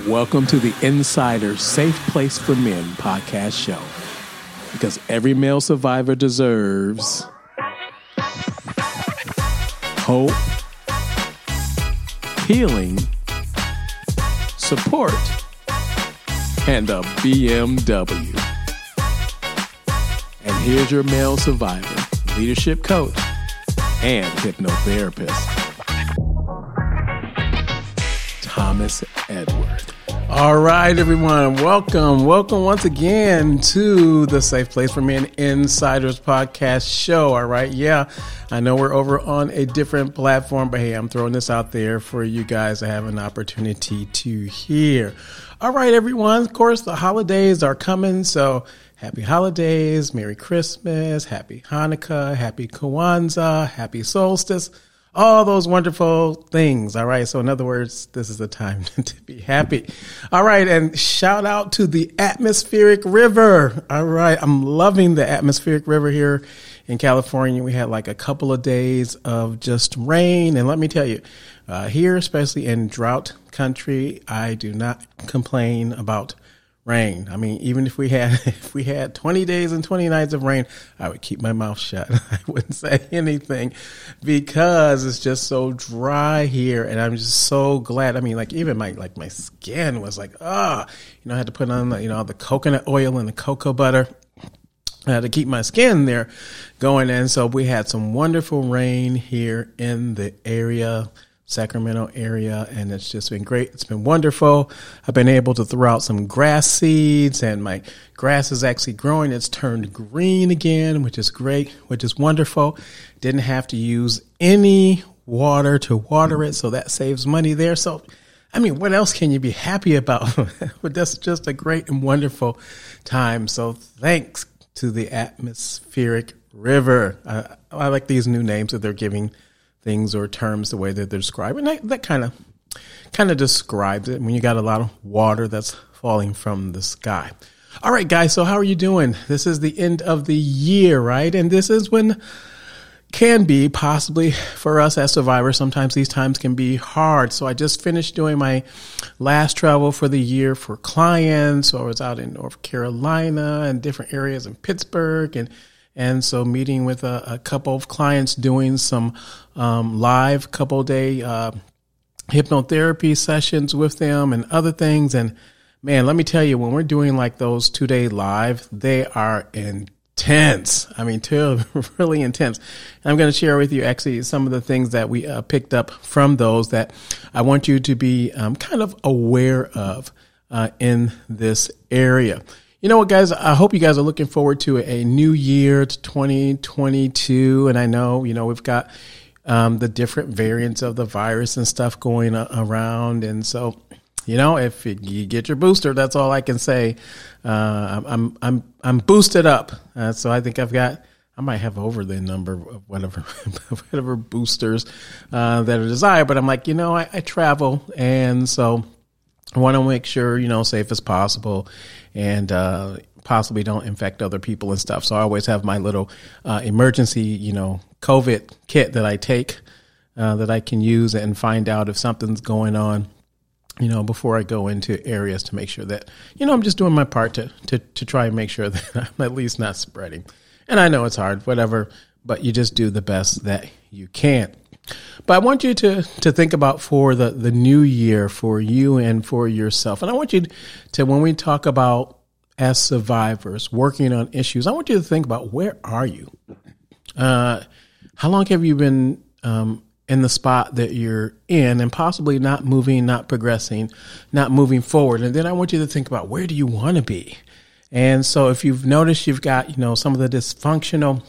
Welcome to the Insider Safe Place for Men podcast show. Because every male survivor deserves hope, healing, support, and a BMW. And here's your male survivor, leadership coach, and hypnotherapist, Thomas Edward. All right, everyone. Welcome. Welcome once again to the Safe Place for Men Insiders podcast show. All right. Yeah, I know we're over on a different platform, but hey, I'm throwing this out there for you guys to have an opportunity to hear. All right, everyone. Of course, the holidays are coming. So happy holidays. Merry Christmas. Happy Hanukkah. Happy Kwanzaa. Happy solstice all those wonderful things. All right. So, in other words, this is the time to be happy. All right. And shout out to the atmospheric river. All right. I'm loving the atmospheric river here in California. We had like a couple of days of just rain. And let me tell you, uh, here, especially in drought country, I do not complain about rain. I mean, even if we had if we had 20 days and 20 nights of rain, I would keep my mouth shut. I wouldn't say anything because it's just so dry here and I'm just so glad. I mean, like even my like my skin was like, ah, oh, you know, I had to put on the, you know, the coconut oil and the cocoa butter. To keep my skin there going. And so we had some wonderful rain here in the area Sacramento area, and it's just been great. It's been wonderful. I've been able to throw out some grass seeds, and my grass is actually growing. It's turned green again, which is great, which is wonderful. Didn't have to use any water to water it, so that saves money there. So, I mean, what else can you be happy about? but that's just a great and wonderful time. So, thanks to the atmospheric river. I, I like these new names that they're giving things or terms the way that they're described. And that kind of kind of describes it when you got a lot of water that's falling from the sky. All right, guys. So how are you doing? This is the end of the year, right? And this is when can be possibly for us as survivors. Sometimes these times can be hard. So I just finished doing my last travel for the year for clients. So I was out in North Carolina and different areas in Pittsburgh and and so, meeting with a, a couple of clients, doing some um, live couple day uh, hypnotherapy sessions with them, and other things. And man, let me tell you, when we're doing like those two day live, they are intense. I mean, really intense. And I'm going to share with you actually some of the things that we uh, picked up from those that I want you to be um, kind of aware of uh, in this area. You know what, guys? I hope you guys are looking forward to a new year, to 2022. And I know, you know, we've got um, the different variants of the virus and stuff going around. And so, you know, if you get your booster, that's all I can say. Uh, I'm, I'm, I'm boosted up. Uh, so I think I've got, I might have over the number of whatever, whatever boosters uh, that are desired. But I'm like, you know, I, I travel. And so, I want to make sure, you know, safe as possible and uh, possibly don't infect other people and stuff. So I always have my little uh, emergency, you know, COVID kit that I take uh, that I can use and find out if something's going on, you know, before I go into areas to make sure that, you know, I'm just doing my part to, to, to try and make sure that I'm at least not spreading. And I know it's hard, whatever, but you just do the best that you can. But I want you to, to think about for the, the new year for you and for yourself. And I want you to, when we talk about as survivors working on issues, I want you to think about where are you? Uh, how long have you been um, in the spot that you're in and possibly not moving, not progressing, not moving forward? And then I want you to think about where do you want to be? And so if you've noticed you've got, you know, some of the dysfunctional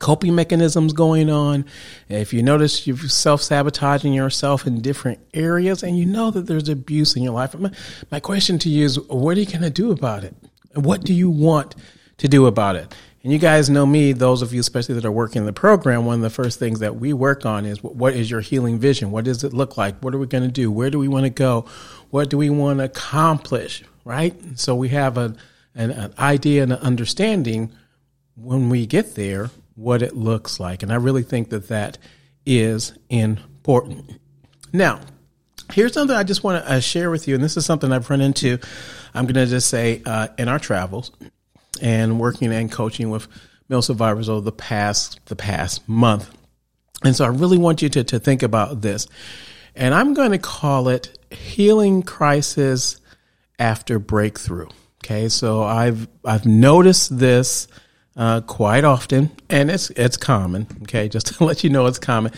coping mechanisms going on. If you notice you're self sabotaging yourself in different areas and you know that there's abuse in your life, my, my question to you is what are you going to do about it? What do you want to do about it? And you guys know me, those of you especially that are working in the program, one of the first things that we work on is what is your healing vision? What does it look like? What are we going to do? Where do we want to go? What do we want to accomplish? Right? So we have a, an, an idea and an understanding when we get there what it looks like. And I really think that that is important. Now, here's something I just want to uh, share with you, and this is something I've run into. I'm going to just say uh, in our travels and working and coaching with male survivors over the past the past month, and so I really want you to to think about this, and I'm going to call it healing crisis after breakthrough. Okay, so I've I've noticed this uh, quite often, and it's it's common. Okay, just to let you know, it's common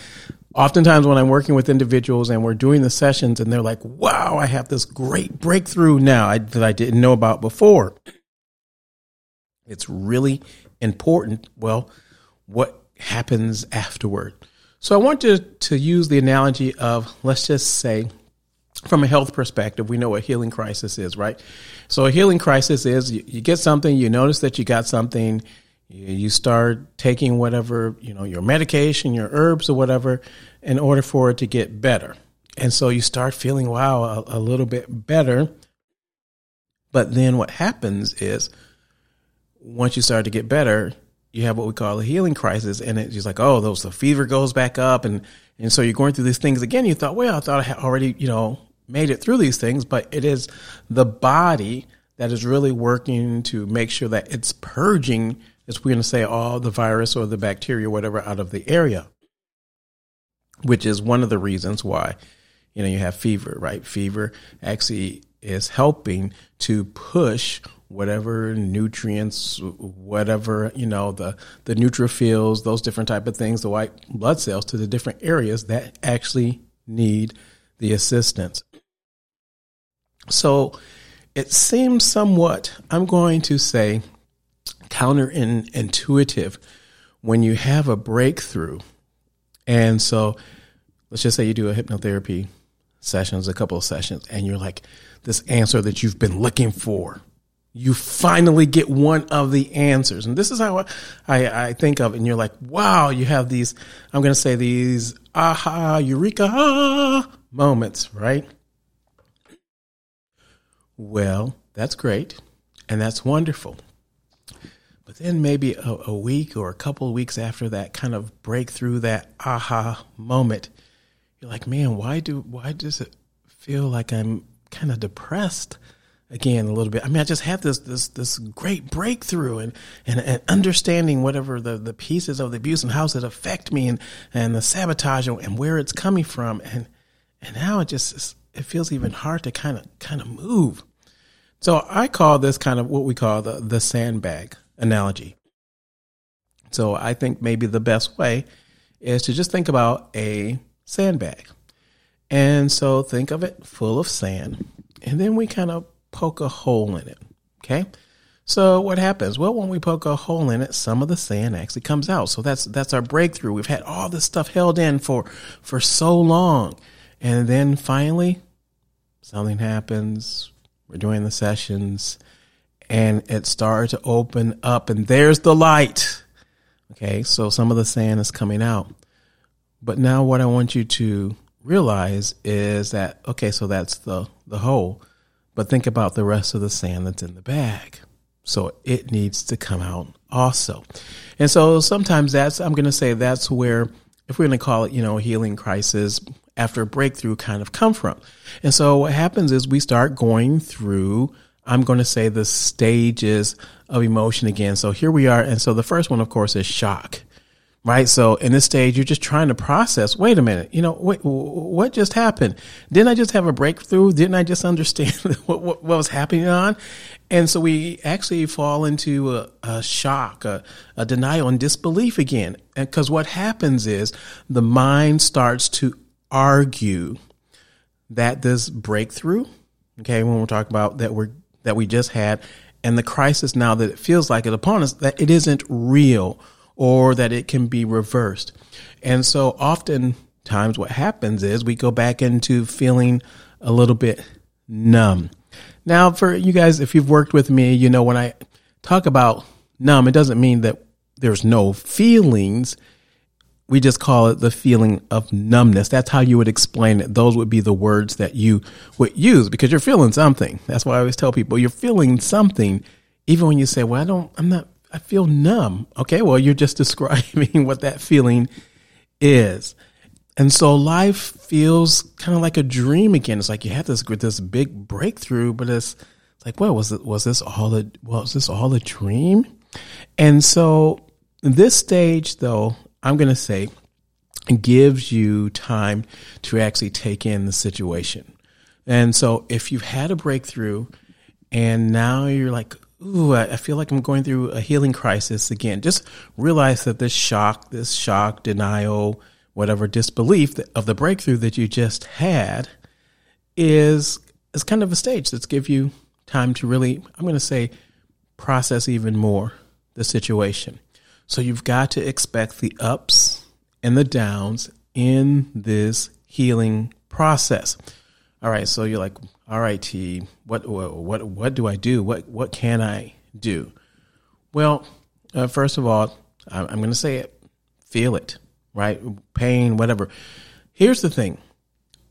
oftentimes when I'm working with individuals and we're doing the sessions and they're like, wow, I have this great breakthrough now I, that I didn't know about before. It's really important. Well, what happens afterward? So I want to, to use the analogy of, let's just say, from a health perspective, we know what healing crisis is, right? So a healing crisis is you, you get something, you notice that you got something, you start taking whatever, you know, your medication, your herbs or whatever in order for it to get better. And so you start feeling, wow, a, a little bit better. But then what happens is once you start to get better, you have what we call a healing crisis. And it's just like, oh, those, the fever goes back up. And, and so you're going through these things again. You thought, well, I thought I had already, you know, made it through these things, but it is the body that is really working to make sure that it's purging is we're going to say all the virus or the bacteria, whatever, out of the area, which is one of the reasons why, you know, you have fever, right? Fever actually is helping to push whatever nutrients, whatever, you know, the, the neutrophils, those different type of things, the white blood cells to the different areas that actually need the assistance. So it seems somewhat, I'm going to say, counterintuitive when you have a breakthrough. And so let's just say you do a hypnotherapy sessions, a couple of sessions, and you're like, this answer that you've been looking for. You finally get one of the answers. And this is how I, I think of it. And you're like, wow, you have these, I'm going to say these aha, eureka moments, right? Well, that's great. And that's wonderful. Then maybe a, a week or a couple of weeks after that kind of breakthrough, that aha moment, you're like, man, why do why does it feel like I'm kind of depressed again a little bit? I mean, I just had this this this great breakthrough and and, and understanding whatever the, the pieces of the abuse and how does it affect me and, and the sabotage and, and where it's coming from and and now it just it feels even hard to kind of kind of move. So I call this kind of what we call the the sandbag analogy. So I think maybe the best way is to just think about a sandbag. And so think of it full of sand. And then we kind of poke a hole in it. Okay. So what happens? Well, when we poke a hole in it, some of the sand actually comes out. So that's that's our breakthrough. We've had all this stuff held in for for so long. And then finally something happens. We're doing the sessions and it started to open up and there's the light. Okay, so some of the sand is coming out. But now what I want you to realize is that okay, so that's the the hole, but think about the rest of the sand that's in the bag. So it needs to come out also. And so sometimes that's I'm going to say that's where if we're going to call it, you know, healing crisis after a breakthrough kind of come from. And so what happens is we start going through I'm going to say the stages of emotion again. So here we are. And so the first one, of course, is shock, right? So in this stage, you're just trying to process, wait a minute, you know, wait, what just happened? Didn't I just have a breakthrough? Didn't I just understand what, what, what was happening on? And so we actually fall into a, a shock, a, a denial and disbelief again. Because what happens is the mind starts to argue that this breakthrough, okay, when we're talking about that we're that we just had and the crisis now that it feels like it upon us that it isn't real or that it can be reversed. And so oftentimes what happens is we go back into feeling a little bit numb. Now, for you guys, if you've worked with me, you know, when I talk about numb, it doesn't mean that there's no feelings we just call it the feeling of numbness. That's how you would explain it. Those would be the words that you would use because you're feeling something. That's why I always tell people you're feeling something, even when you say, Well, I don't, I'm not, I feel numb. Okay, well, you're just describing what that feeling is. And so life feels kind of like a dream again. It's like you had this this big breakthrough, but it's like, well, was it was this all a was this all a dream? And so this stage, though, I'm going to say, gives you time to actually take in the situation. And so if you've had a breakthrough and now you're like, ooh, I feel like I'm going through a healing crisis again, just realize that this shock, this shock, denial, whatever disbelief of the breakthrough that you just had is is kind of a stage that's give you time to really i'm going to say process even more the situation so you've got to expect the ups and the downs in this healing process all right so you're like all right t what what what, do i do what what can i do well uh, first of all i'm going to say it feel it right? Pain, whatever. Here's the thing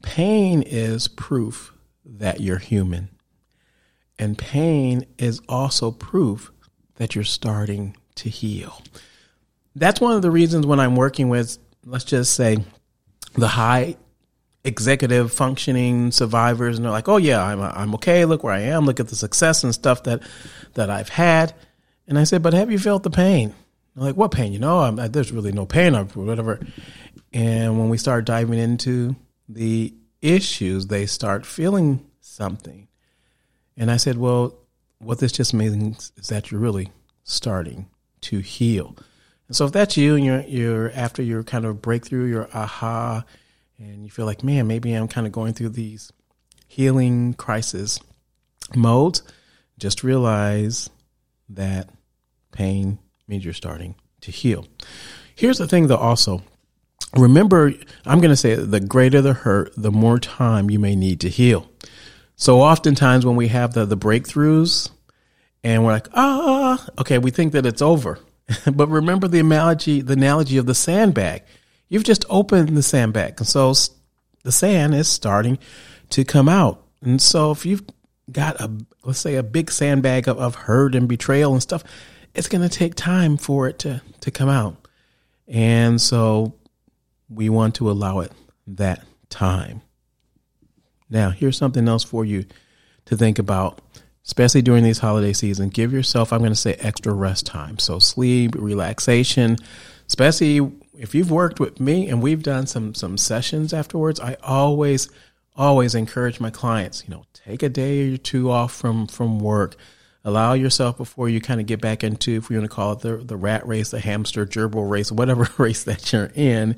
pain is proof that you're human. And pain is also proof that you're starting to heal. That's one of the reasons when I'm working with, let's just say, the high executive functioning survivors, and they're like, "Oh yeah, I'm I'm okay. Look where I am. Look at the success and stuff that that I've had." And I said, "But have you felt the pain?" I'm like, what pain? You know, I'm, there's really no pain or whatever. And when we start diving into the issues, they start feeling something. And I said, well, what this just means is that you're really starting to heal. And so if that's you and you're, you're after your kind of breakthrough, your aha, and you feel like, man, maybe I'm kind of going through these healing crisis modes, just realize that pain means you're starting to heal. Here's the thing, though, also. Remember, I'm going to say the greater the hurt, the more time you may need to heal. So oftentimes when we have the, the breakthroughs and we're like, ah, okay, we think that it's over. but remember the analogy, the analogy of the sandbag. You've just opened the sandbag. And so the sand is starting to come out. And so if you've got a, let's say a big sandbag of, of hurt and betrayal and stuff, it's going to take time for it to, to come out. And so we want to allow it that time. Now, here's something else for you to think about, especially during these holiday season. Give yourself, I'm going to say, extra rest time. So, sleep, relaxation, especially if you've worked with me and we've done some some sessions afterwards. I always, always encourage my clients, you know, take a day or two off from from work allow yourself before you kind of get back into, if we want to call it the, the rat race, the hamster gerbil race, whatever race that you're in,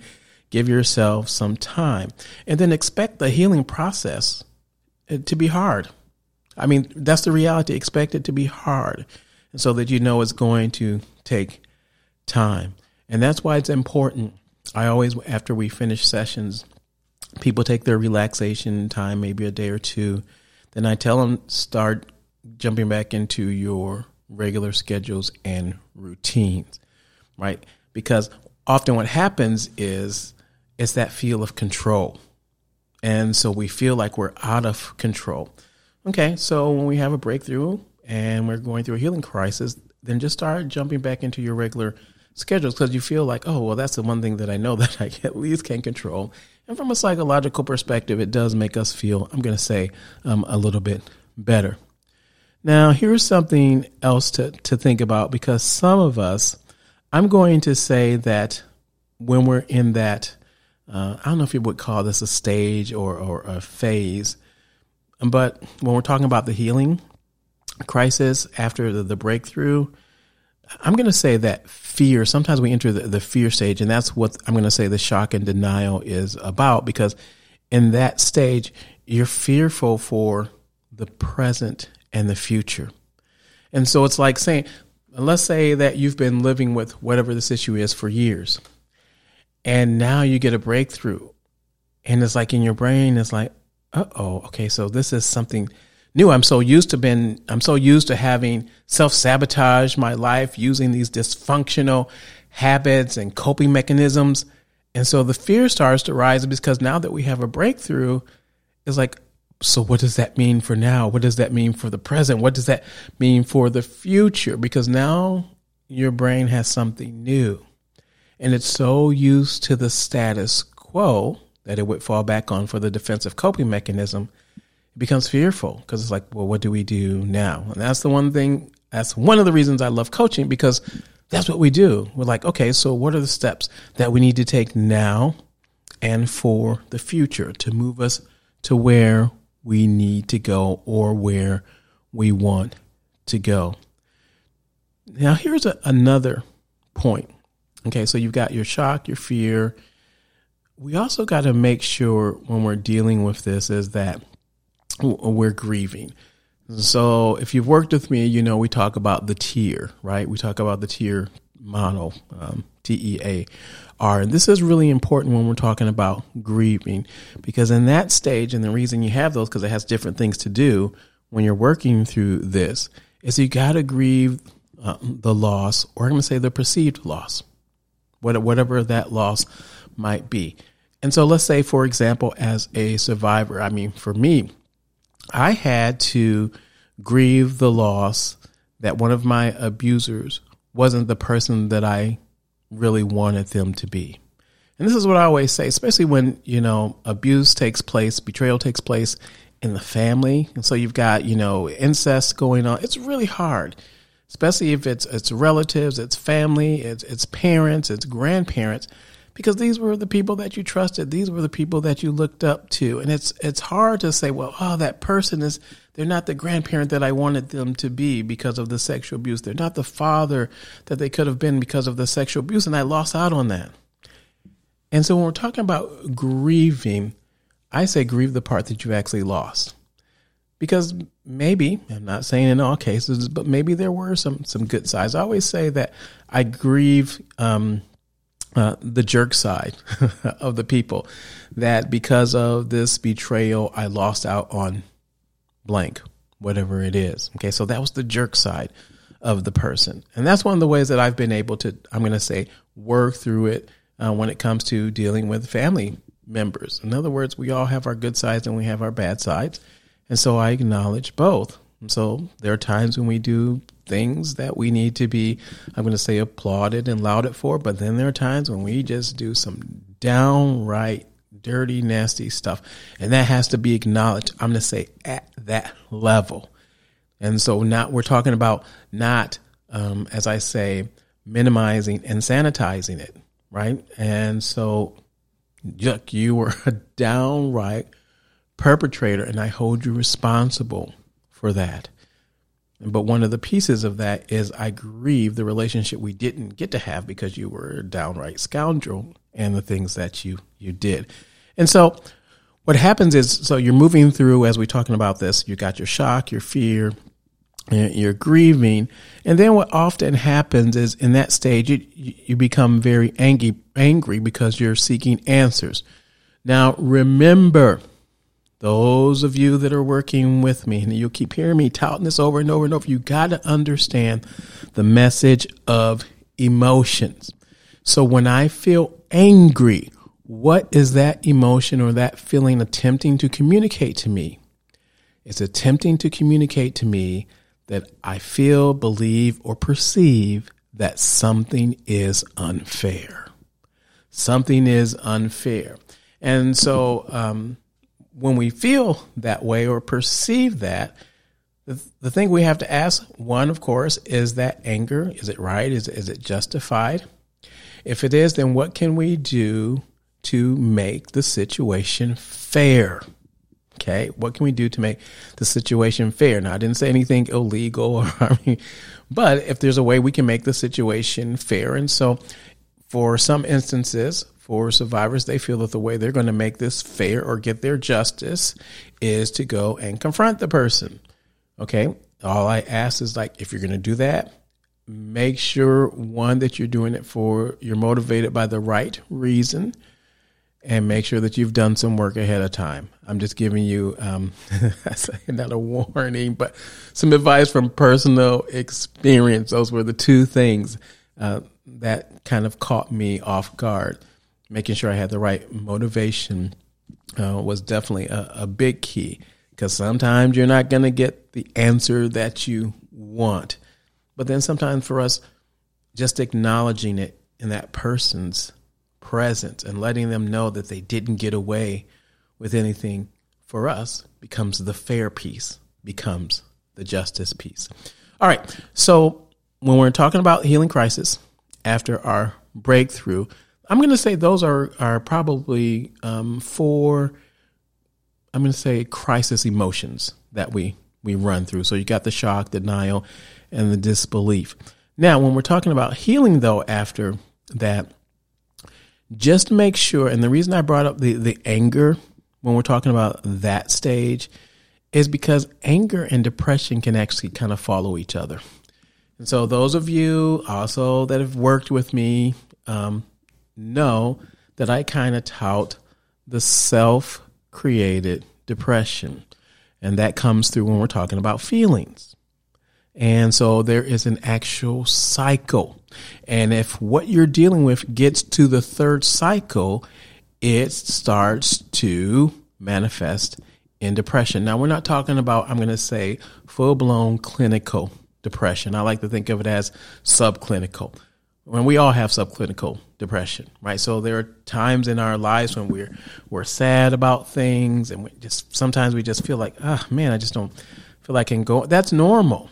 give yourself some time. And then expect the healing process uh, to be hard. I mean, that's the reality. Expect it to be hard. So that you know it's going to take time. And that's why it's important. I always, after we finish sessions, people take their relaxation time, maybe a day or two. Then I tell them start jumping back into your regular schedules and routines, right? Because often what happens is it's that feel of control. And so we feel like we're out of control. Okay, so when we have a breakthrough and we're going through a healing crisis, then just start jumping back into your regular schedules because you feel like, oh, well, that's the one thing that I know that I at least can control. And from a psychological perspective, it does make us feel, I'm going to say, um, a little bit better. Now, here's something else to, to think about because some of us, I'm going to say that when we're in that, uh, I don't know if you would call this a stage or, or a phase, but when we're talking about the healing crisis after the, the breakthrough, I'm going to say that fear, sometimes we enter the, the fear stage, and that's what I'm going to say the shock and denial is about because in that stage, you're fearful for the present and the future. And so it's like saying, let's say that you've been living with whatever this issue is for years, and now you get a breakthrough, and it's like in your brain, it's like, uh oh, okay, so this is something new. I'm so used to been, I'm so used to having self sabotage my life using these dysfunctional habits and coping mechanisms. And so the fear starts to rise because now that we have a breakthrough, it's like, so what does that mean for now? What does that mean for the present? What does that mean for the future? Because now your brain has something new and it's so used to the status quo that it would fall back on for the defensive coping mechanism, it becomes fearful because it's like, well, what do we do now? And that's the one thing, that's one of the reasons I love coaching because that's what we do. We're like, okay, so what are the steps that we need to take now and for the future to move us to where we need to go or where we want to go? Now, here's a, another point. Okay, so you've got your shock, your fear. We also got to make sure when we're dealing with this is that we're grieving. So if you've worked with me, you know we talk about the TEAR, right? We talk about the TEAR model, um, T E A R. And this is really important when we're talking about grieving because in that stage, and the reason you have those because it has different things to do when you're working through this is you got to grieve uh, the loss, or I'm going to say the perceived loss, whatever that loss might be. And so let's say, for example, as a survivor, I mean, for me, I had to grieve the loss that one of my abusers wasn't the person that I really wanted them to be. And this is what I always say, especially when, you know, abuse takes place, betrayal takes place in the family. And so you've got, you know, incest going on. It's really hard, especially if it's it's relatives, it's family, it's it's parents, it's grandparents because these were the people that you trusted. These were the people that you looked up to. And it's it's hard to say, well, oh, that person is they're not the grandparent that I wanted them to be because of the sexual abuse. They're not the father that they could have been because of the sexual abuse and I lost out on that. And so when we're talking about grieving, I say grieve the part that you actually lost. Because maybe, I'm not saying in all cases, but maybe there were some some good sides. I always say that I grieve um, uh, the jerk side of the people that because of this betrayal, I lost out on blank, whatever it is. Okay, so that was the jerk side of the person. And that's one of the ways that I've been able to, I'm going to say, work through it uh, when it comes to dealing with family members. In other words, we all have our good sides and we have our bad sides. And so I acknowledge both. And so there are times when we do things that we need to be, I'm going to say, applauded and lauded for. But then there are times when we just do some downright dirty, nasty stuff. And that has to be acknowledged. I'm going to say at that level. And so now we're talking about not, um, as I say, minimizing and sanitizing it, right? And so, yuck, you were a downright perpetrator, and I hold you responsible for that. But one of the pieces of that is I grieve the relationship we didn't get to have because you were a downright scoundrel and the things that you you did. And so what happens is so you're moving through as we're talking about this, you got your shock, your fear, you're grieving, and then what often happens is in that stage you you become very angry angry because you're seeking answers. Now remember those of you that are working with me, and you'll keep hearing me touting this over and over and over, you got to understand the message of emotions. So when I feel angry, what is that emotion or that feeling attempting to communicate to me? It's attempting to communicate to me that I feel, believe, or perceive that something is unfair. Something is unfair. And so, um, when we feel that way or perceive that, the, the thing we have to ask, one, of course, is that anger, is it right? Is, is it justified? If it is, then what can we do to make the situation fair? Okay, what can we do to make the situation fair? Now, I didn't say anything illegal, or I mean, but if there's a way we can make the situation fair, and so for some instances, for survivors, they feel that the way they're going to make this fair or get their justice is to go and confront the person. Okay. All I ask is like, if you're going to do that, make sure one that you're doing it for, you're motivated by the right reason and make sure that you've done some work ahead of time. I'm just giving you, um, not a warning, but some advice from personal experience. Those were the two things uh, that kind of caught me off guard making sure I had the right motivation uh, was definitely a, a big key because sometimes you're not going to get the answer that you want. But then sometimes for us, just acknowledging it in that person's presence and letting them know that they didn't get away with anything for us becomes the fair piece, becomes the justice piece. All right. So when we're talking about healing crisis after our breakthrough, I'm going to say those are are probably um, four. I'm going to say crisis emotions that we we run through. So you got the shock, denial, and the disbelief. Now, when we're talking about healing, though, after that, just make sure. And the reason I brought up the the anger when we're talking about that stage is because anger and depression can actually kind of follow each other. And so, those of you also that have worked with me um, know that I kind of tout the self created depression. And that comes through when we're talking about feelings. And so there is an actual cycle. And if what you're dealing with gets to the third cycle, it starts to manifest in depression. Now, we're not talking about, I'm going to say, full blown clinical depression. I like to think of it as subclinical. When we all have subclinical depression, right? So there are times in our lives when we're we're sad about things, and we just sometimes we just feel like, oh, man, I just don't feel like I can go. That's normal,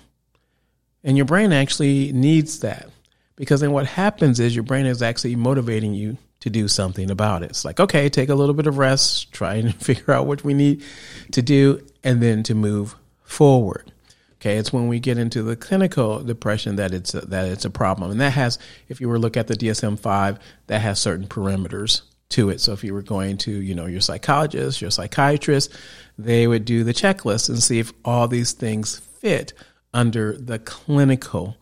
and your brain actually needs that because then what happens is your brain is actually motivating you to do something about it. It's like, okay, take a little bit of rest, try and figure out what we need to do, and then to move forward. Okay, it's when we get into the clinical depression that it's a, that it's a problem, and that has, if you were to look at the DSM five, that has certain parameters to it. So if you were going to, you know, your psychologist, your psychiatrist, they would do the checklist and see if all these things fit under the clinical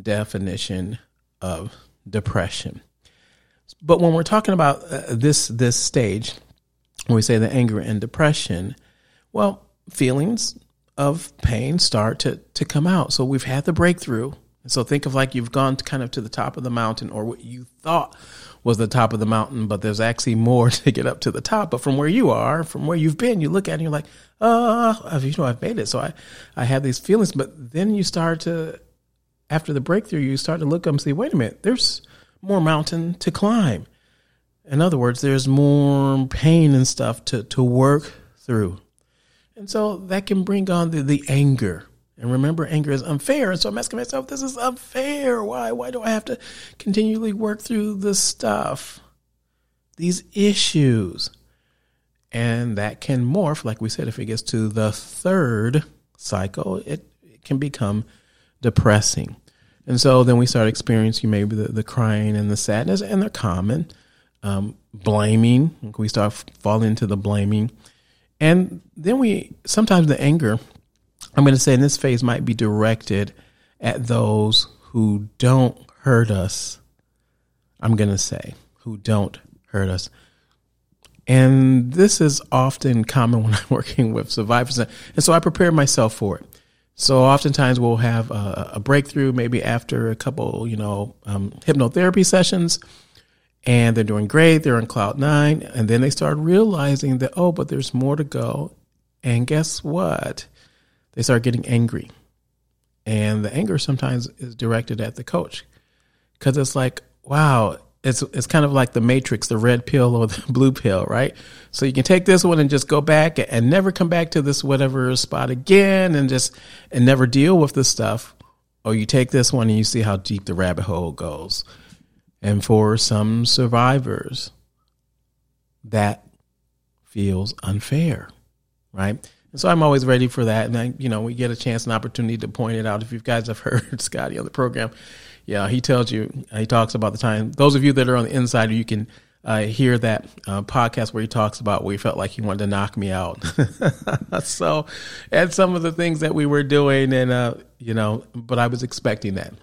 definition of depression. But when we're talking about uh, this this stage, when we say the anger and depression, well, feelings of pain start to to come out. So we've had the breakthrough. And So think of like you've gone kind of to the top of the mountain, or what you thought was the top of the mountain, but there's actually more to get up to the top. But from where you are, from where you've been, you look at it and you're like, oh, you know, I've made it. So I, I have these feelings. But then you start to, after the breakthrough, you start to look up and see, wait a minute, there's more mountain to climb. In other words, there's more pain and stuff to, to work through. And so that can bring on the, the anger. And remember, anger is unfair. And so I'm asking myself, this is unfair. Why? Why do I have to continually work through this stuff? These issues. And that can morph, like we said, if it gets to the third cycle, it, it can become depressing. And so then we start experiencing maybe the, the crying and the sadness, and they're common. Um, blaming, we start falling into the blaming. And then we sometimes the anger, I'm going to say in this phase, might be directed at those who don't hurt us. I'm going to say, who don't hurt us. And this is often common when I'm working with survivors. And so I prepare myself for it. So oftentimes we'll have a, a breakthrough maybe after a couple, you know, um, hypnotherapy sessions and they're doing great. They're on cloud nine. And then they start realizing that, oh, but there's more to go. And guess what? They start getting angry. And the anger sometimes is directed at the coach because it's like, wow, it's it's kind of like the matrix, the red pill or the blue pill, right? So you can take this one and just go back and never come back to this whatever spot again and just and never deal with the stuff. Or you take this one and you see how deep the rabbit hole goes. And for some survivors, that feels unfair, right? And so I'm always ready for that. And I, you know, we get a chance, an opportunity to point it out. If you guys have heard Scotty on the program, yeah, he tells you, he talks about the time. Those of you that are on the inside, you can uh, hear that uh, podcast where he talks about where he felt like he wanted to knock me out. so, and some of the things that we were doing, and uh, you know, but I was expecting that,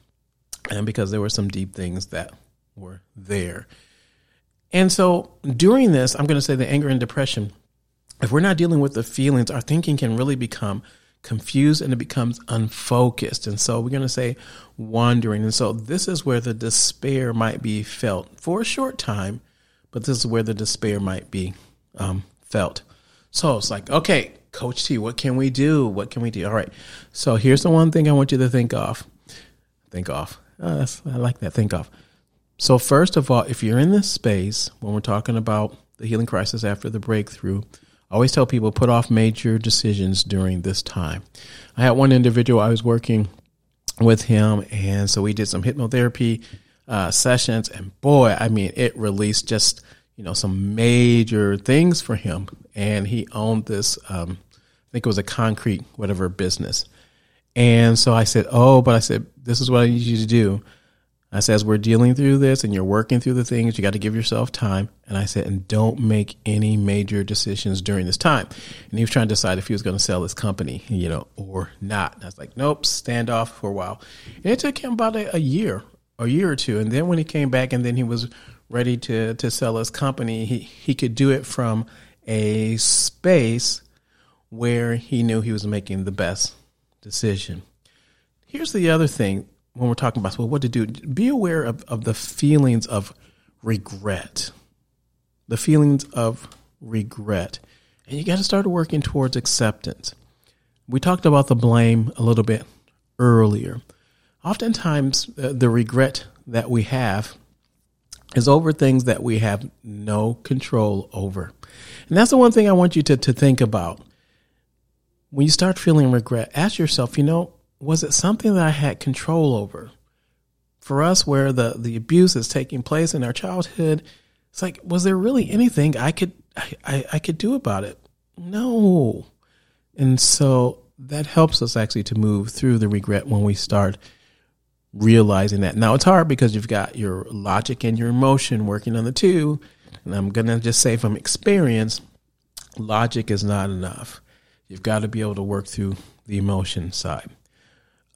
and because there were some deep things that were there. And so during this, I'm going to say the anger and depression. If we're not dealing with the feelings, our thinking can really become confused and it becomes unfocused. And so we're going to say wandering. And so this is where the despair might be felt for a short time, but this is where the despair might be um, felt. So it's like, okay, Coach T, what can we do? What can we do? All right. So here's the one thing I want you to think of. Think of. I like that. Think of. So, first of all, if you're in this space, when we're talking about the healing crisis after the breakthrough, I always tell people put off major decisions during this time. I had one individual I was working with him, and so we did some hypnotherapy uh, sessions, and boy, I mean, it released just you know some major things for him, and he owned this. Um, I think it was a concrete whatever business, and so I said, "Oh, but I said this is what I need you to do." I said, as we're dealing through this and you're working through the things, you got to give yourself time. And I said, and don't make any major decisions during this time. And he was trying to decide if he was going to sell his company, you know, or not. And I was like, nope, stand off for a while. And it took him about a, a year, a year or two. And then when he came back and then he was ready to, to sell his company, he, he could do it from a space where he knew he was making the best decision. Here's the other thing when we're talking about well, what to do, be aware of, of the feelings of regret. The feelings of regret. And you got to start working towards acceptance. We talked about the blame a little bit earlier. Oftentimes, uh, the regret that we have is over things that we have no control over. And that's the one thing I want you to, to think about. When you start feeling regret, ask yourself, you know, was it something that I had control over? For us, where the, the abuse is taking place in our childhood, it's like, was there really anything I could I, I, I could do about it? No. And so that helps us actually to move through the regret when we start realizing that. Now it's hard because you've got your logic and your emotion working on the two. And I'm going to just say from experience, logic is not enough. You've got to be able to work through the emotion side.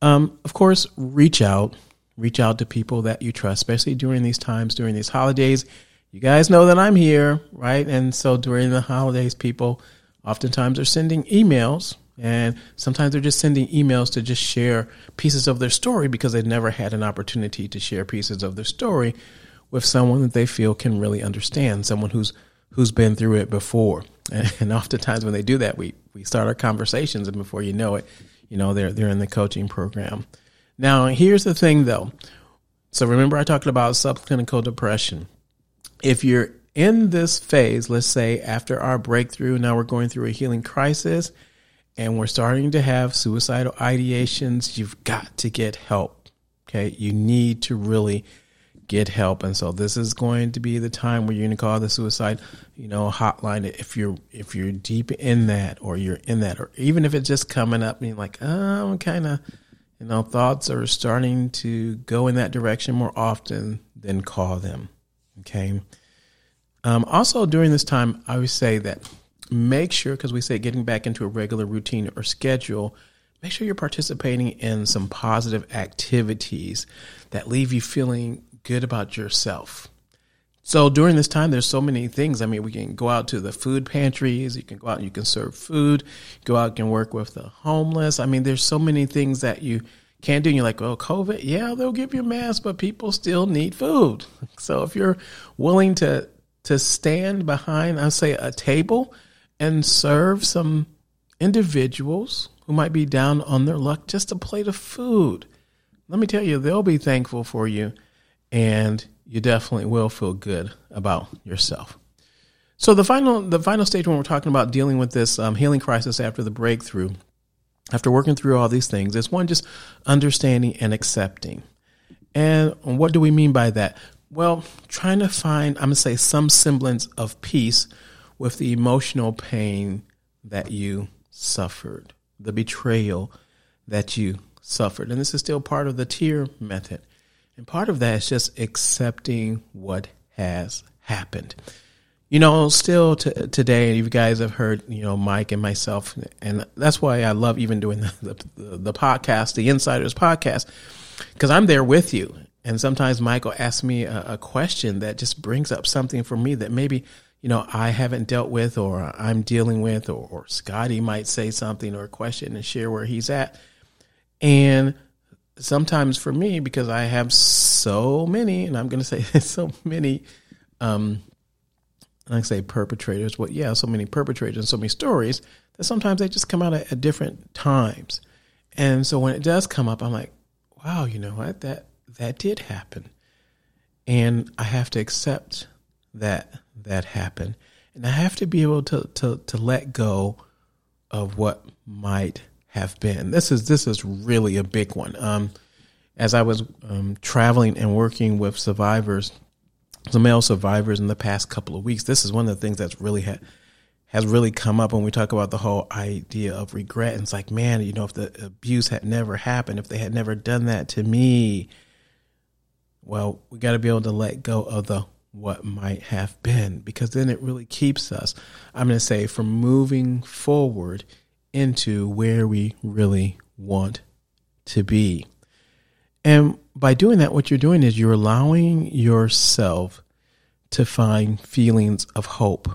Um, of course, reach out, reach out to people that you trust, especially during these times, during these holidays. You guys know that I'm here, right? And so during the holidays, people oftentimes are sending emails and sometimes they're just sending emails to just share pieces of their story because they've never had an opportunity to share pieces of their story with someone that they feel can really understand, someone who's who's been through it before. And oftentimes when they do that, we we start our conversations, and before you know it, you know they're they're in the coaching program. Now, here's the thing though. So remember I talked about subclinical depression. If you're in this phase, let's say after our breakthrough, now we're going through a healing crisis and we're starting to have suicidal ideations, you've got to get help. Okay? You need to really get help. And so this is going to be the time where you're going to call the suicide, you know, hotline if you're if you're deep in that or you're in that or even if it's just coming up and you're like, oh, I'm kind of you know, thoughts are starting to go in that direction more often, then call them. Okay. Um, also, during this time, I would say that make sure, because we say getting back into a regular routine or schedule, make sure you're participating in some positive activities that leave you feeling good about yourself. So during this time, there's so many things. I mean, we can go out to the food pantries. You can go out and you can serve food. Go out and work with the homeless. I mean, there's so many things that you can do. And you're like, oh, COVID, yeah, they'll give you a mask, but people still need food. So if you're willing to to stand behind, I say, a table and serve some individuals who might be down on their luck just a plate of food, let me tell you, they'll be thankful for you and you definitely will feel good about yourself. So the final the final stage when we're talking about dealing with this um, healing crisis after the breakthrough, after working through all these things, is one just understanding and accepting. And what do we mean by that? Well, trying to find I'm gonna say some semblance of peace with the emotional pain that you suffered, the betrayal that you suffered, and this is still part of the tear method and part of that is just accepting what has happened. You know, still t- today, you guys have heard, you know, Mike and myself, and that's why I love even doing the, the, the podcast, the Insiders podcast, because I'm there with you. And sometimes Michael asks me a, a question that just brings up something for me that maybe, you know, I haven't dealt with or I'm dealing with, or, or Scotty might say something or a question and share where he's at. And sometimes for me, because I have so many, and I'm going to say so many, um, I say perpetrators, but yeah, so many perpetrators and so many stories that sometimes they just come out at, at different times. And so when it does come up, I'm like, wow, you know what? That, that did happen. and I have to accept that that happened, and I have to be able to to to let go of what might have been. This is this is really a big one. Um, as I was um, traveling and working with survivors, some male survivors in the past couple of weeks, this is one of the things that's really had has really come up when we talk about the whole idea of regret. And it's like, man, you know, if the abuse had never happened, if they had never done that to me, well, we got to be able to let go of the what might have been because then it really keeps us, I'm going to say, from moving forward into where we really want to be. And by doing that, what you're doing is you're allowing yourself to find feelings of hope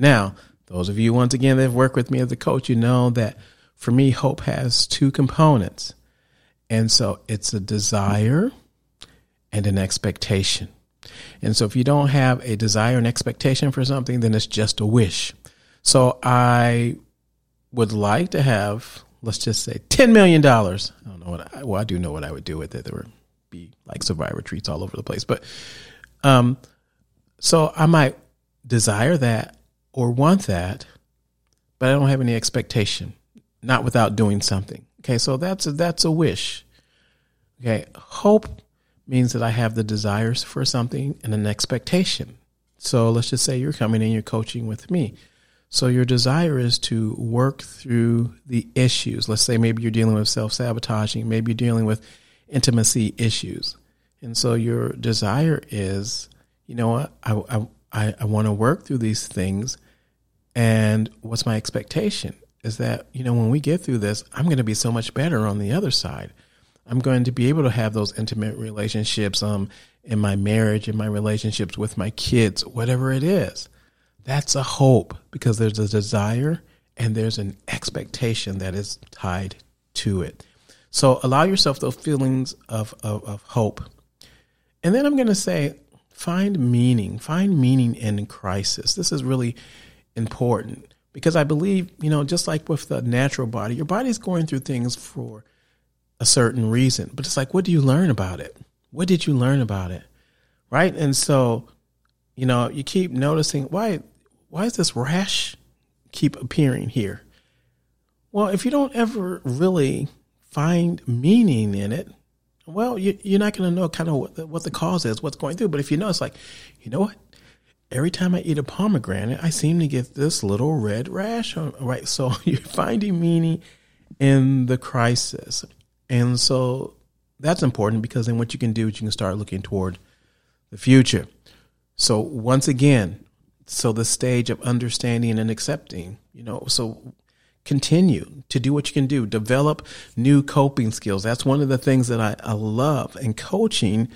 now, those of you, once again, that have worked with me as a coach, you know that for me, hope has two components. And so it's a desire and an expectation. And so if you don't have a desire and expectation for something, then it's just a wish. So I would like to have, let's just say, $10 million. I don't know what I, well, I do know what I would do with it. There would be like survivor treats all over the place. But, um, so I might desire that or want that, but I don't have any expectation, not without doing something. Okay, so that's a, that's a wish. Okay, hope means that I have the desires for something and an expectation. So let's just say you're coming in, you're coaching with me. So your desire is to work through the issues. Let's say maybe you're dealing with self sabotaging, maybe you're dealing with intimacy issues. And so your desire is, you know what, I, I, I, I want to work through these things. And what's my expectation is that, you know, when we get through this, I'm going to be so much better on the other side. I'm going to be able to have those intimate relationships um, in my marriage, in my relationships with my kids, whatever it is. That's a hope because there's a desire and there's an expectation that is tied to it. So allow yourself those feelings of, of, of hope. And then I'm going to say, find meaning, find meaning in crisis. This is really important because I believe, you know, just like with the natural body, your body's going through things for a certain reason. But it's like, what do you learn about it? What did you learn about it? Right? And so, you know, you keep noticing why why is this rash keep appearing here? Well, if you don't ever really find meaning in it, well, you, are not going to know kind of what the, what the cause is, what's going through. But if you know, it's like, you know what? Every time I eat a pomegranate, I seem to get this little red rash. On, right, so you're finding meaning in the crisis, and so that's important because then what you can do is you can start looking toward the future. So once again, so the stage of understanding and accepting, you know, so continue to do what you can do. Develop new coping skills. That's one of the things that I, I, love in coaching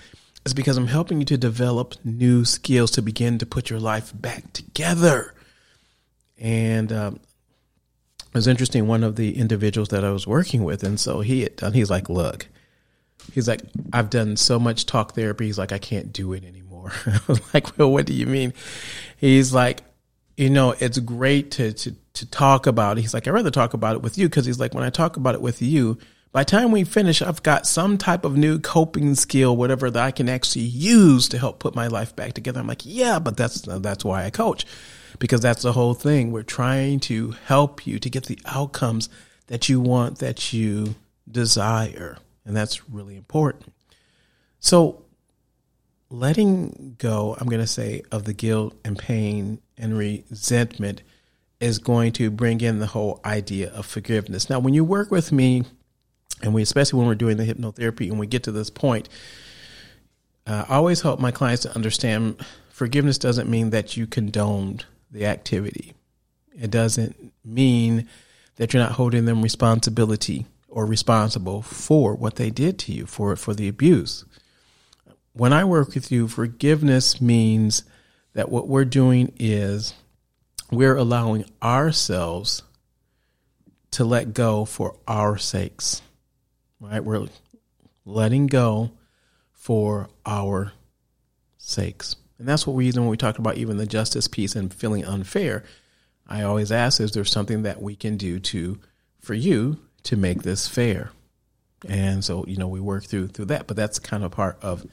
is because i'm helping you to develop new skills to begin to put your life back together. And um, it was interesting one of the individuals that i was working with and so he had done he's like look he's like i've done so much talk therapy. He's like i can't do it anymore i was like well what do you mean he's like you know, it's great to, to, to talk about it. He's like, I'd rather talk about it with you because he's like, when I talk about it with you, by the time we finish, I've got some type of new coping skill, whatever that I can actually use to help put my life back together. I'm like, yeah, but that's, that's why I coach because that's the whole thing. We're trying to help you to get the outcomes that you want, that you desire. And that's really important. So letting go, I'm going to say, of the guilt and pain and resentment is going to bring in the whole idea of forgiveness. Now, when you work with me, and we especially when we're doing the hypnotherapy and we get to this point, uh, I always help my clients to understand forgiveness doesn't mean that you condoned the activity. It doesn't mean that you're not holding them responsibility or responsible for what they did to you for for the abuse when I work with you, forgiveness means that what we're doing is we're allowing ourselves to let go for our sakes. Right? We're letting go for our sakes. And that's what we're using when we talk about even the justice piece and feeling unfair. I always ask, is there something that we can do to for you to make this fair? And so, you know, we work through through that, but that's kind of part of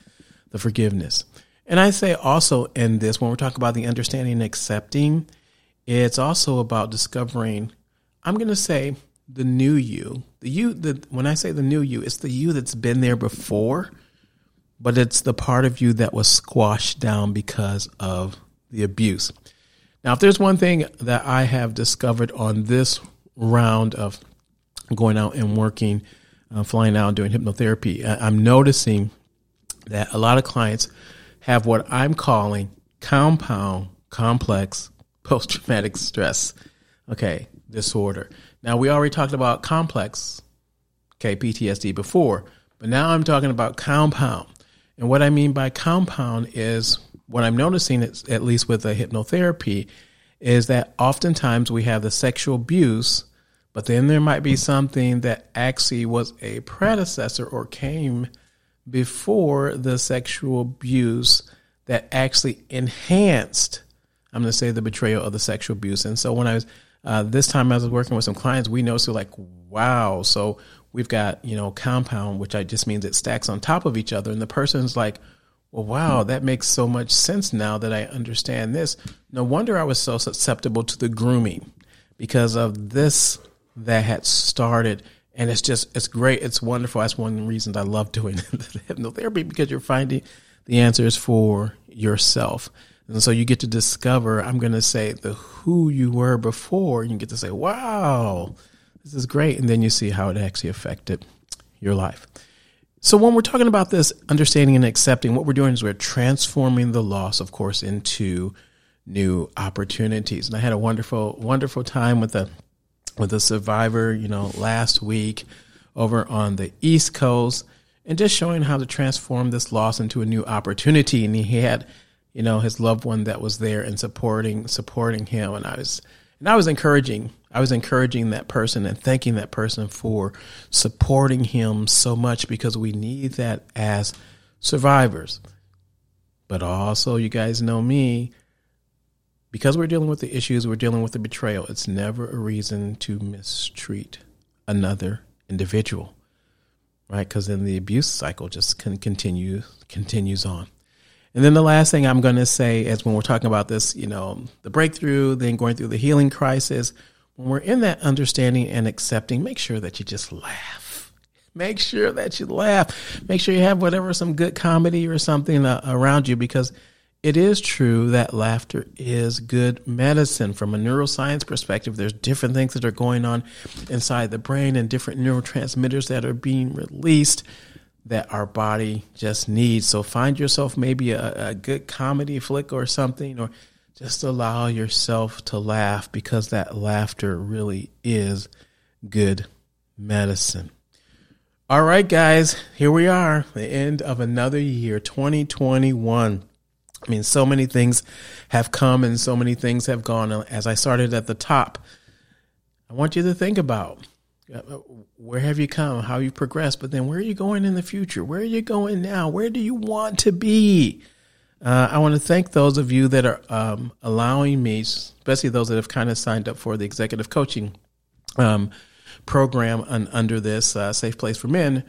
the forgiveness. And I say also in this, when we're talking about the understanding and accepting, it's also about discovering, I'm going to say, the new you. The you, that when I say the new you, it's the you that's been there before, but it's the part of you that was squashed down because of the abuse. Now, if there's one thing that I have discovered on this round of going out and working, uh, flying out, doing hypnotherapy, I'm noticing that a lot of clients have what I'm calling compound complex post traumatic stress, okay, disorder. Now, we already talked about complex, okay, PTSD before, but now I'm talking about compound. And what I mean by compound is what I'm noticing, at least with the hypnotherapy, is that oftentimes we have the sexual abuse, but then there might be something that actually was a predecessor or came before the sexual abuse that actually enhanced, I'm going to say, the betrayal of the sexual abuse. And so when I was, uh, this time I was working with some clients, we noticed like, wow. So we've got, you know, compound, which I just means it stacks on top of each other. And the person's like, well, wow, that makes so much sense now that I understand this. No wonder I was so susceptible to the grooming because of this that had started and it's just it's great. It's wonderful. That's one of the reasons i love doing hypnotherapy because you're finding the answers for yourself. And so you get to discover i'm going to say the who you were before and you get to say wow this is great. And then you see how it actually affected your life. So when we're talking about this understanding and accepting what we're doing is we're transforming the loss of course into new opportunities. And i had a wonderful wonderful time with a with a survivor, you know, last week over on the East Coast and just showing how to transform this loss into a new opportunity. And he had, you know, his loved one that was there and supporting, supporting him. And I was, and I was encouraging, I was encouraging that person and thanking that person for supporting him so much because we need that as survivors. But also, you guys know me, because we're dealing with the issues, we're dealing with the betrayal. It's never a reason to mistreat another individual, right? Because then the abuse cycle just can continue continues on. And then the last thing I'm going to say is when we're talking about this, you know, the breakthrough, then going through the healing crisis, when we're in that understanding and accepting, make sure that you just laugh. Make sure that you laugh. Make sure you have whatever, some good comedy or something uh, around you because it is true that laughter is good medicine from a neuroscience perspective. There's different things that are going on inside the brain and different neurotransmitters that are being released that our body just needs. So find yourself maybe a, a good comedy flick or something, or just allow yourself to laugh because that laughter really is good medicine. All right, guys, here we are, the end of another year, 2021. I mean, so many things have come and so many things have gone. As I started at the top, I want you to think about uh, where have you come, how you progressed, but then where are you going in the future? Where are you going now? Where do you want to be? Uh, I want to thank those of you that are um, allowing me, especially those that have kind of signed up for the executive coaching um, program un- under this uh, Safe Place for Men,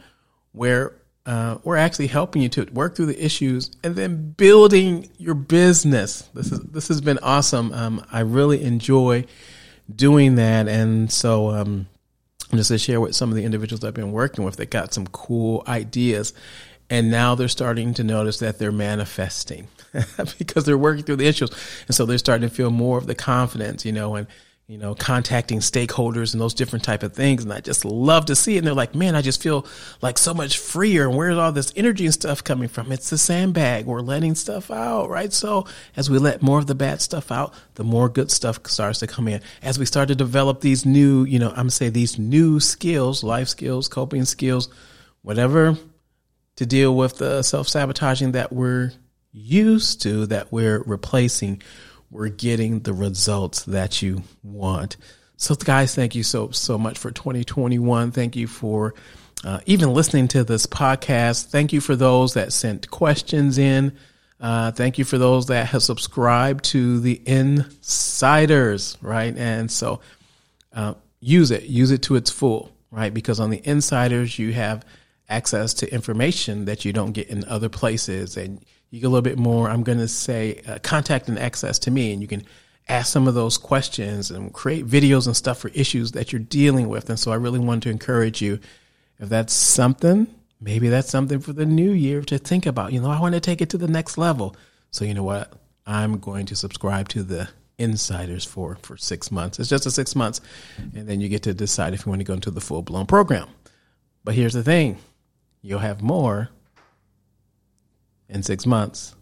where uh, we're actually helping you to work through the issues and then building your business. This is this has been awesome. Um, I really enjoy doing that, and so um, I'm just to share with some of the individuals I've been working with, they got some cool ideas, and now they're starting to notice that they're manifesting because they're working through the issues, and so they're starting to feel more of the confidence, you know, and you know, contacting stakeholders and those different type of things. And I just love to see it. And they're like, man, I just feel like so much freer. And where's all this energy and stuff coming from? It's the sandbag. We're letting stuff out, right? So as we let more of the bad stuff out, the more good stuff starts to come in. As we start to develop these new, you know, I'm gonna say these new skills, life skills, coping skills, whatever to deal with the self sabotaging that we're used to, that we're replacing we're getting the results that you want. So, guys, thank you so so much for 2021. Thank you for uh, even listening to this podcast. Thank you for those that sent questions in. Uh, thank you for those that have subscribed to the insiders, right? And so, uh, use it, use it to its full, right? Because on the insiders, you have access to information that you don't get in other places. And you get a little bit more, I'm going to say, uh, contact and access to me. And you can ask some of those questions and create videos and stuff for issues that you're dealing with. And so I really want to encourage you if that's something, maybe that's something for the new year to think about. You know, I want to take it to the next level. So, you know what? I'm going to subscribe to the insiders for for six months. It's just a six months, and then you get to decide if you want to go into the full blown program. But here's the thing: you'll have more in six months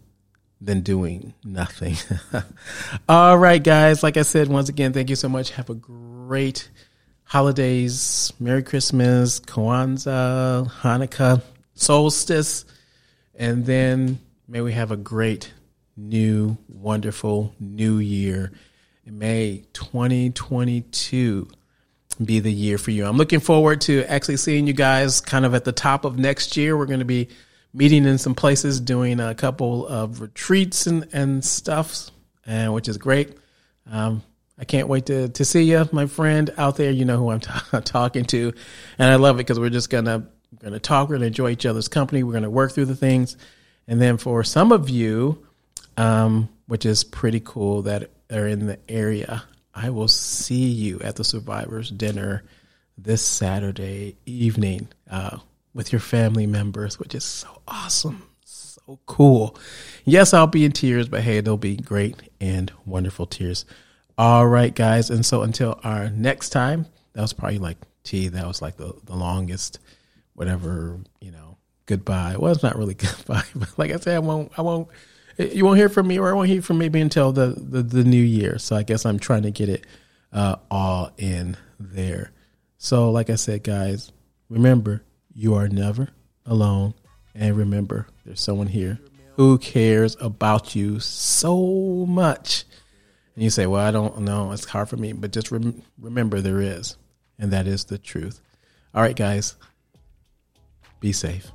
than doing nothing. All right, guys. Like I said, once again, thank you so much. Have a great holidays. Merry Christmas, Kwanzaa, Hanukkah, solstice, and then may we have a great new, wonderful new year. May 2022 be the year for you. I'm looking forward to actually seeing you guys kind of at the top of next year. We're going to be meeting in some places, doing a couple of retreats and, and stuff, and which is great. Um, I can't wait to, to see you, my friend out there. You know who I'm t- talking to, and I love it because we're just gonna gonna talk. We're gonna enjoy each other's company. We're gonna work through the things, and then for some of you, um, which is pretty cool that are in the area, I will see you at the Survivors Dinner this Saturday evening. Uh, with your family members, which is so awesome. So cool. Yes, I'll be in tears, but hey, they'll be great and wonderful tears. All right, guys. And so until our next time, that was probably like, gee, that was like the, the longest, whatever, you know, goodbye. Well, it's not really goodbye, but like I said, I won't, I won't, you won't hear from me or I won't hear from maybe until the, the, the new year. So I guess I'm trying to get it uh, all in there. So, like I said, guys, remember, you are never alone. And remember, there's someone here who cares about you so much. And you say, Well, I don't know. It's hard for me. But just rem- remember, there is. And that is the truth. All right, guys, be safe.